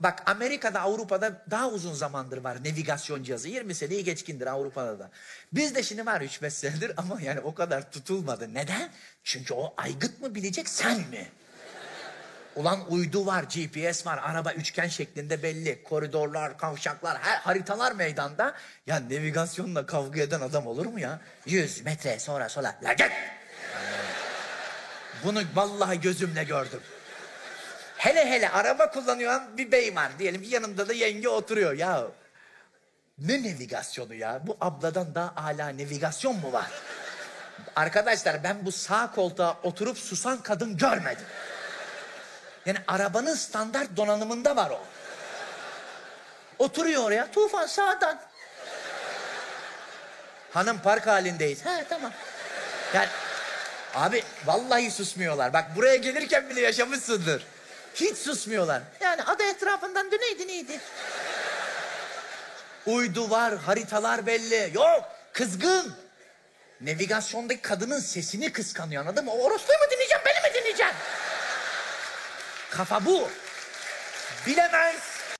Bak Amerika'da Avrupa'da daha uzun zamandır var navigasyon cihazı. 20 seneyi geçkindir Avrupa'da da. Bizde şimdi var 3-5 senedir ama yani o kadar tutulmadı. Neden? Çünkü o aygıt mı bilecek sen mi? Ulan uydu var, GPS var, araba üçgen şeklinde belli. Koridorlar, kavşaklar, her haritalar meydanda. Ya navigasyonla kavga eden adam olur mu ya? 100 metre sonra sola. La git! Bunu vallahi gözümle gördüm. Hele hele araba kullanan bir bey var diyelim ki yanında da yenge oturuyor ya. Ne navigasyonu ya? Bu abladan daha âlâ navigasyon mu var? Arkadaşlar ben bu sağ koltuğa oturup susan kadın görmedim. Yani arabanın standart donanımında var o. Oturuyor oraya. Tufan sağdan. Hanım park halindeyiz. He tamam. Yani abi vallahi susmuyorlar. Bak buraya gelirken bile yaşamışsındır. Hiç susmuyorlar. Yani ada etrafından döneydi neydi? Uydu var, haritalar belli. Yok, kızgın. Navigasyondaki kadının sesini kıskanıyor anladın mı? O orospuyu mu dinleyeceğim, beni mi dinleyeceğim? Kafa bu. Bilemez.